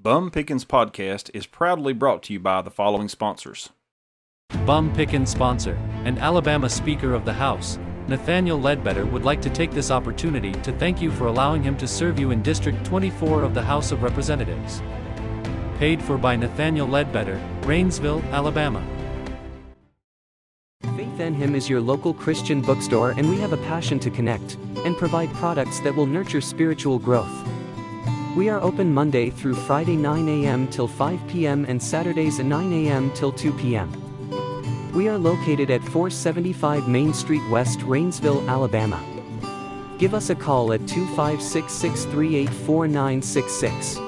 Bum Pickins Podcast is proudly brought to you by the following sponsors. Bum Pickins sponsor and Alabama Speaker of the House, Nathaniel Ledbetter would like to take this opportunity to thank you for allowing him to serve you in District 24 of the House of Representatives. Paid for by Nathaniel Ledbetter, Rainsville, Alabama. Faith and Him is your local Christian bookstore, and we have a passion to connect and provide products that will nurture spiritual growth. We are open Monday through Friday 9 a.m. till 5 p.m. and Saturdays 9 a.m. till 2 p.m. We are located at 475 Main Street West, Rainsville, Alabama. Give us a call at 256 638 4966.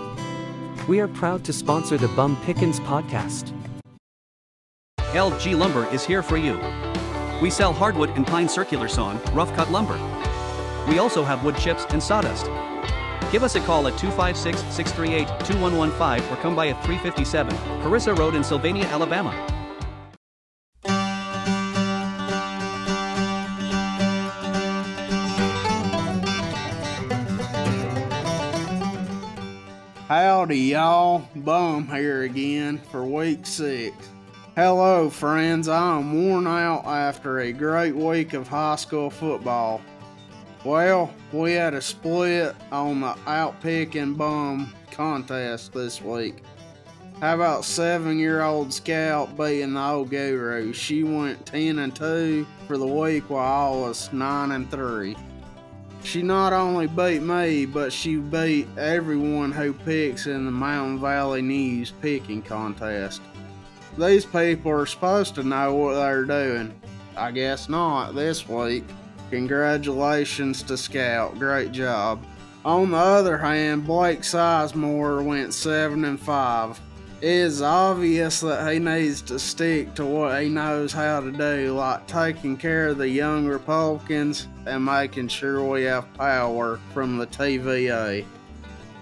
We are proud to sponsor the Bum Pickins podcast. LG Lumber is here for you. We sell hardwood and pine circular sawn, rough cut lumber. We also have wood chips and sawdust. Give us a call at 256 638 2115 or come by at 357 Harissa Road in Sylvania, Alabama. Howdy, y'all. Bum here again for week six. Hello, friends. I'm worn out after a great week of high school football. Well, we had a split on the outpicking bum contest this week. How about seven year old Scout beating the old guru? She went 10 and 2 for the week while I was 9 and 3. She not only beat me, but she beat everyone who picks in the Mountain Valley News picking contest. These people are supposed to know what they're doing. I guess not this week. Congratulations to Scout, great job. On the other hand, Blake Sizemore went 7 and 5. It is obvious that he needs to stick to what he knows how to do, like taking care of the young Republicans and making sure we have power from the TVA.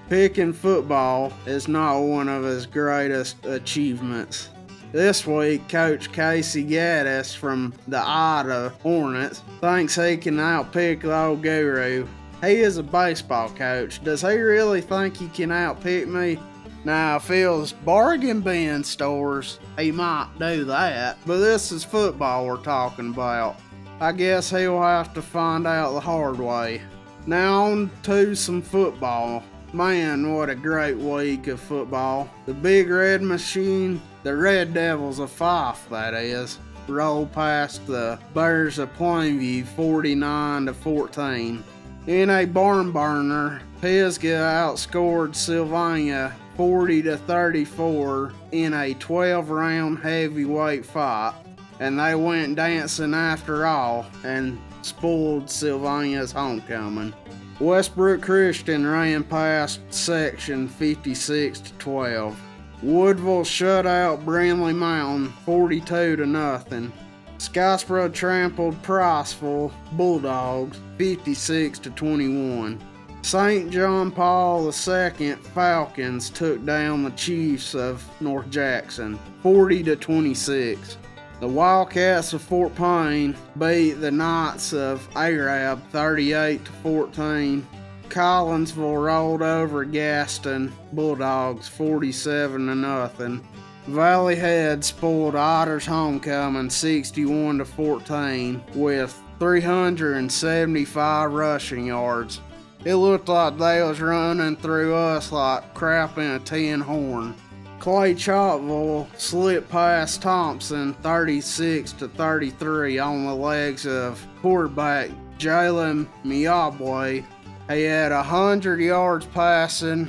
Picking football is not one of his greatest achievements. This week, Coach Casey Gaddis from the Ider Hornets thinks he can outpick the old guru. He is a baseball coach. Does he really think he can outpick me? Now, was bargain bin stores, he might do that, but this is football we're talking about. I guess he'll have to find out the hard way. Now, on to some football. Man, what a great week of football. The Big Red Machine, the Red Devils of Fyffe, that is, rolled past the Bears of Plainview 49 to 14. In a barn burner, Pisgah outscored Sylvania 40 to 34 in a 12 round heavyweight fight, and they went dancing after all and spoiled Sylvania's homecoming. Westbrook Christian ran past section 56 to 12. Woodville shut out Brindlee Mountain 42 to nothing. Scottsboro trampled Priceville Bulldogs 56 to 21. St. John Paul II Falcons took down the Chiefs of North Jackson 40 to 26. The Wildcats of Fort Payne beat the Knights of Arab 38 to 14. Collinsville rolled over Gaston Bulldogs 47 to nothing. Valley Head spoiled Ider's homecoming 61 to 14 with 375 rushing yards. It looked like they was running through us like crap in a tin horn. Clay Chalkville slipped past Thompson 36 to 33 on the legs of quarterback Jalen Miabwe. He had 100 yards passing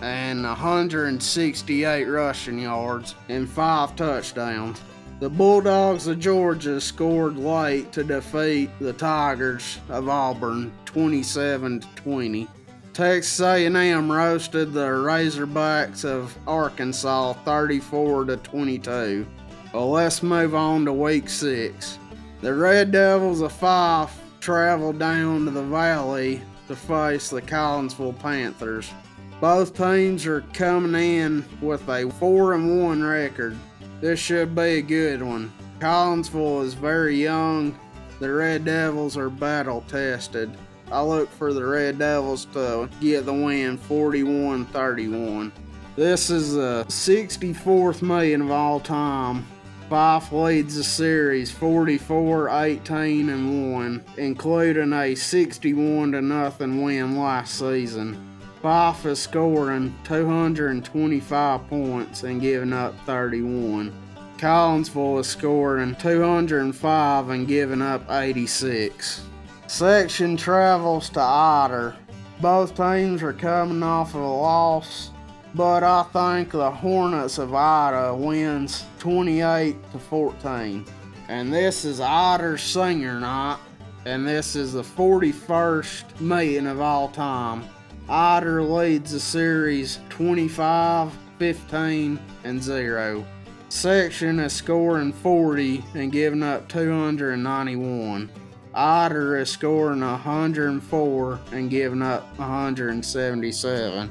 and 168 rushing yards and five touchdowns. The Bulldogs of Georgia scored late to defeat the Tigers of Auburn 27 20. Texas A&M roasted the Razorbacks of Arkansas 34 to 22. Well, let's move on to week 6. The Red Devils of Fyffe traveled down to the valley to face the Collinsville Panthers. Both teams are coming in with a 4 and 1 record. This should be a good one. Collinsville is very young. The Red Devils are battle tested. I look for the Red Devils to get the win 41 31. This is the 64th million of all time. Fyffe leads the series 44, 18, and 1, including a 61 to nothing win last season. Fyffe is scoring 225 points and giving up 31. Collinsville is scoring 205 and giving up 86. Section travels to Ider. Both teams are coming off of a loss, but I think the Hornets of Ider wins 28 to 14. And this is Ider's senior night, and this is the 41st meeting of all time. Ider leads the series 25, 15, and 0. Section is scoring 40 and giving up 291. Ider is scoring 104 and giving up 177.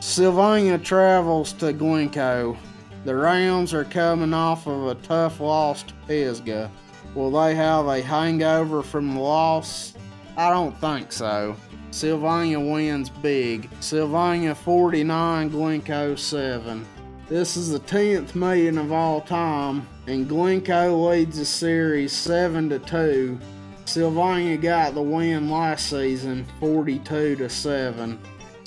Sylvania travels to Glencoe. The Rams are coming off of a tough loss to Pisgah. Will they have a hangover from the loss? I don't think so. Sylvania wins big. Sylvania 49, Glencoe 7. This is the 10th million of all time, and Glencoe leads the series 7 to 2. Sylvania got the win last season 42 to 7.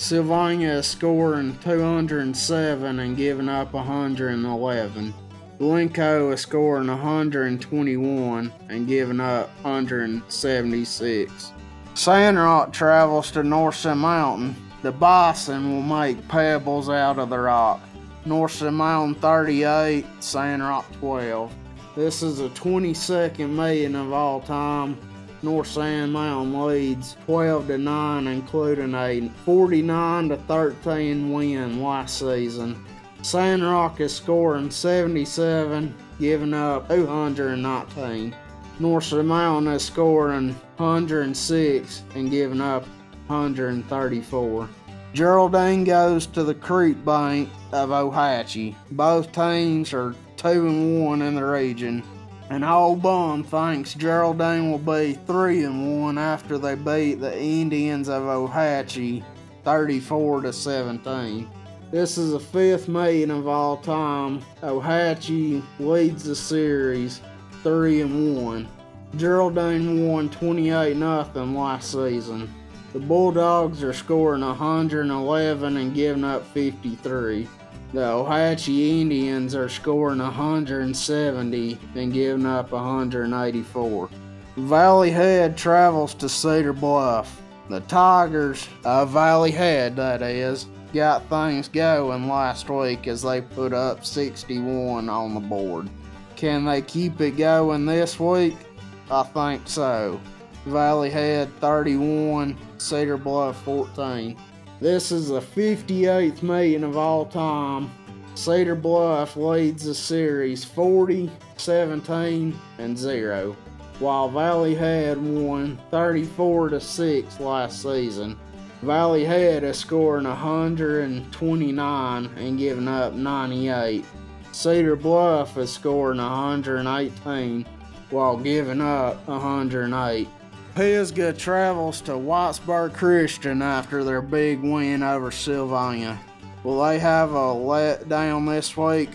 Sylvania scoring 207 and giving up 111. Glencoe is scoring 121 and giving up 176. Sandrock travels to North Mountain. The bison will make pebbles out of the rock. North Mountain 38, Sandrock 12. This is the 22nd million of all time. North Sand Mountain leads 12 to 9, including a 49 to 13 win last season. Sandrock is scoring 77, giving up 219. North Mountain is scoring 106 and giving up 134. Geraldine goes to the Creek Bank of Ohatchee. Both teams are 2 and 1 in the region. And Old Bum thinks Geraldine will be 3 and 1 after they beat the Indians of Ohatchee 34 to 17. This is the fifth meeting of all time. Ohatchee leads the series 3 and 1. Geraldine won 28 0 last season. The Bulldogs are scoring 111 and giving up 53. The Ohatchee Indians are scoring 170 and giving up 184. Valley Head travels to Cedar Bluff. The Tigers of Valley Head, that is, got things going last week as they put up 61 on the board. Can they keep it going this week? I think so. Valley Head 31, Cedar Bluff 14. This is the 58th meeting of all time. Cedar Bluff leads the series 40, 17, and 0, while Valley Head won 34 to 6 last season. Valley Head is scoring 129 and giving up 98. Cedar Bluff is scoring 118 while giving up 108. Pisgah travels to Whitesburg Christian after their big win over Sylvania. Will they have a letdown this week?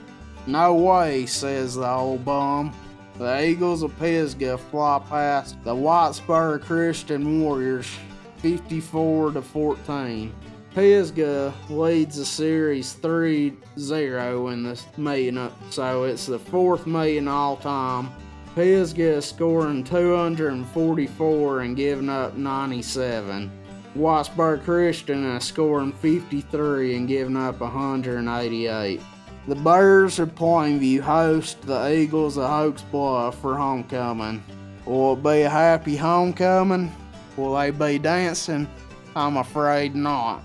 No way, says the old bum. The Eagles of Pisgah fly past the Whitesburg Christian Warriors 54 to 14. Pisgah leads the series 3-0 in the meeting, so it's the fourth meeting all time Pisgah scoring 244 and giving up 97. Whitesburg Christian is scoring 53 and giving up 188. The Bears of Plainview host the Eagles of Oaks Bluff for homecoming. Will it be a happy homecoming? Will they be dancing? I'm afraid not.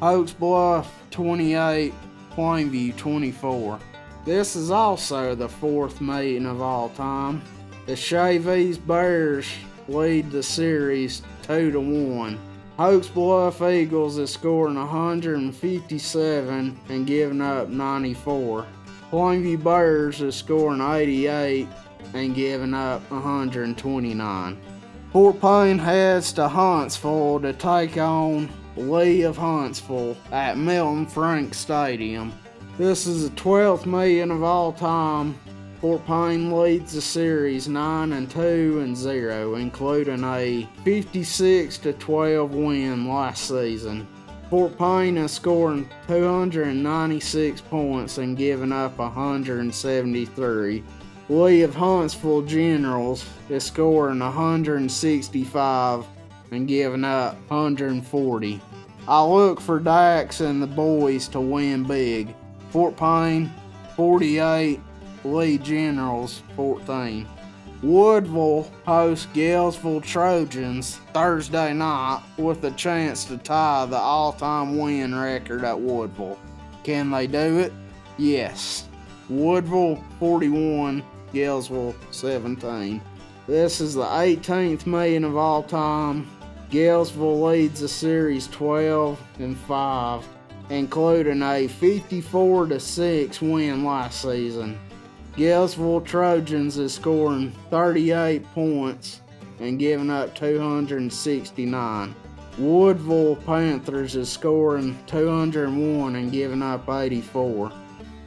Oaks Bluff 28, Plainview 24. This is also the fourth meeting of all time. The Chaves Bears lead the series 2 to 1. Oaks Bluff Eagles is scoring 157 and giving up 94. Plainview Bears is scoring 88 and giving up 129. Fort Payne heads to Huntsville to take on Lee of Huntsville at Milton Frank Stadium. This is the 12th million of all time. Fort Payne leads the series 9 and 2 and 0, including a 56 to 12 win last season. Fort Payne is scoring 296 points and giving up 173. Lee of Huntsville Generals is scoring 165 and giving up 140. I look for Dax and the boys to win big. Fort Payne 48, Lee Generals 14. Woodville hosts Gaylesville Trojans Thursday night with a chance to tie the all time win record at Woodville. Can they do it? Yes. Woodville 41, Gaylesville 17. This is the 18th meeting of all time. Gaylesville leads the series 12 and 5, including a 54 to 6 win last season. Gaylesville Trojans is scoring 38 points and giving up 269. Woodville Panthers is scoring 201 and giving up 84.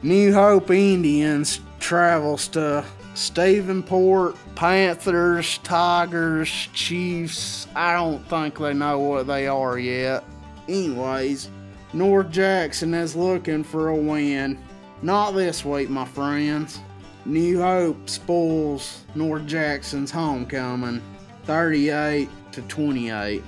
New Hope Indians travels to Stephenport, Panthers, Tigers, Chiefs. I don't think they know what they are yet. Anyways, North Jackson is looking for a win. Not this week, my friends. New Hope spoils North Jackson's homecoming 38 to 28.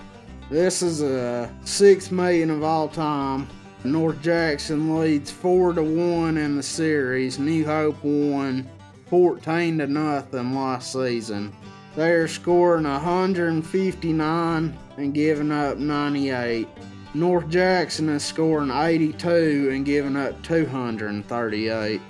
This is a 6 million of all time. North Jackson leads 4 to 1 in the series. New Hope won 14 to nothing last season. They're scoring 159 and giving up 98. North Jackson is scoring 82 and giving up 238.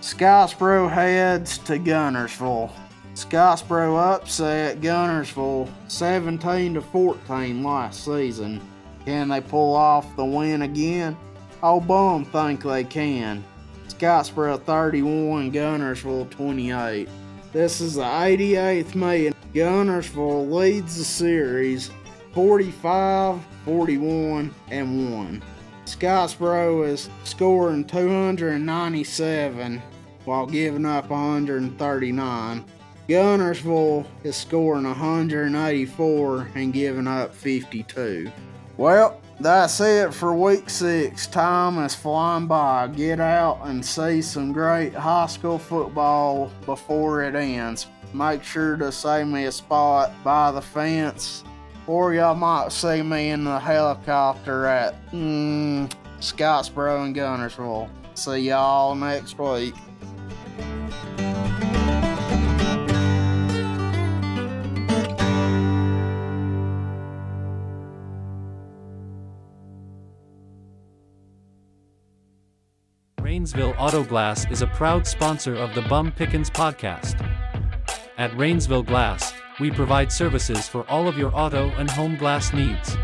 Scottsboro heads to Guntersville. Scottsboro upset Guntersville 17 to 14 last season. Can they pull off the win again? Old Bum think they can. Scottsboro 31, Guntersville 28. This is the 88th million. Guntersville leads the series 45, 41, and 1. Scottsboro is scoring 297 while giving up 139. Guntersville is scoring 184 and giving up 52. Well, that's it for week six. Time is flying by. Get out and see some great high school football before it ends. Make sure to save me a spot by the fence, or y'all might see me in the helicopter at mm, Scottsboro and Guntersville. See y'all next week. Rainsville Auto Glass is a proud sponsor of the Bum Pickins podcast. At Rainsville Glass, we provide services for all of your auto and home glass needs.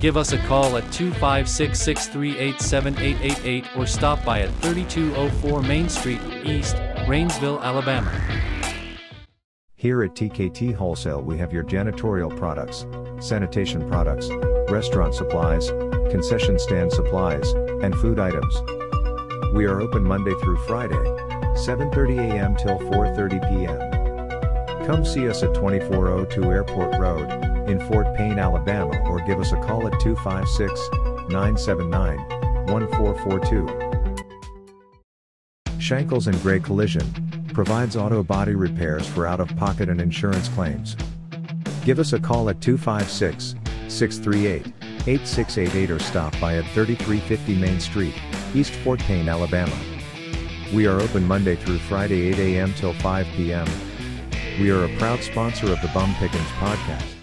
Give us a call at 256 638 7888 or stop by at 3204 Main Street, East, Rainsville, Alabama. Here at TKT Wholesale, we have your janitorial products, sanitation products, restaurant supplies, concession stand supplies, and food items. We are open Monday through Friday, 7:30 a.m. till 4:30 p.m. Come see us at 2402 Airport Road in Fort Payne, Alabama or give us a call at 256-979-1442. Shankles and Gray Collision provides auto body repairs for out-of-pocket and insurance claims. Give us a call at 256 638 8688 or stop by at 3350 Main Street, East Fort Payne, Alabama. We are open Monday through Friday 8 a.m. till 5 p.m. We are a proud sponsor of the Bum Pickins podcast.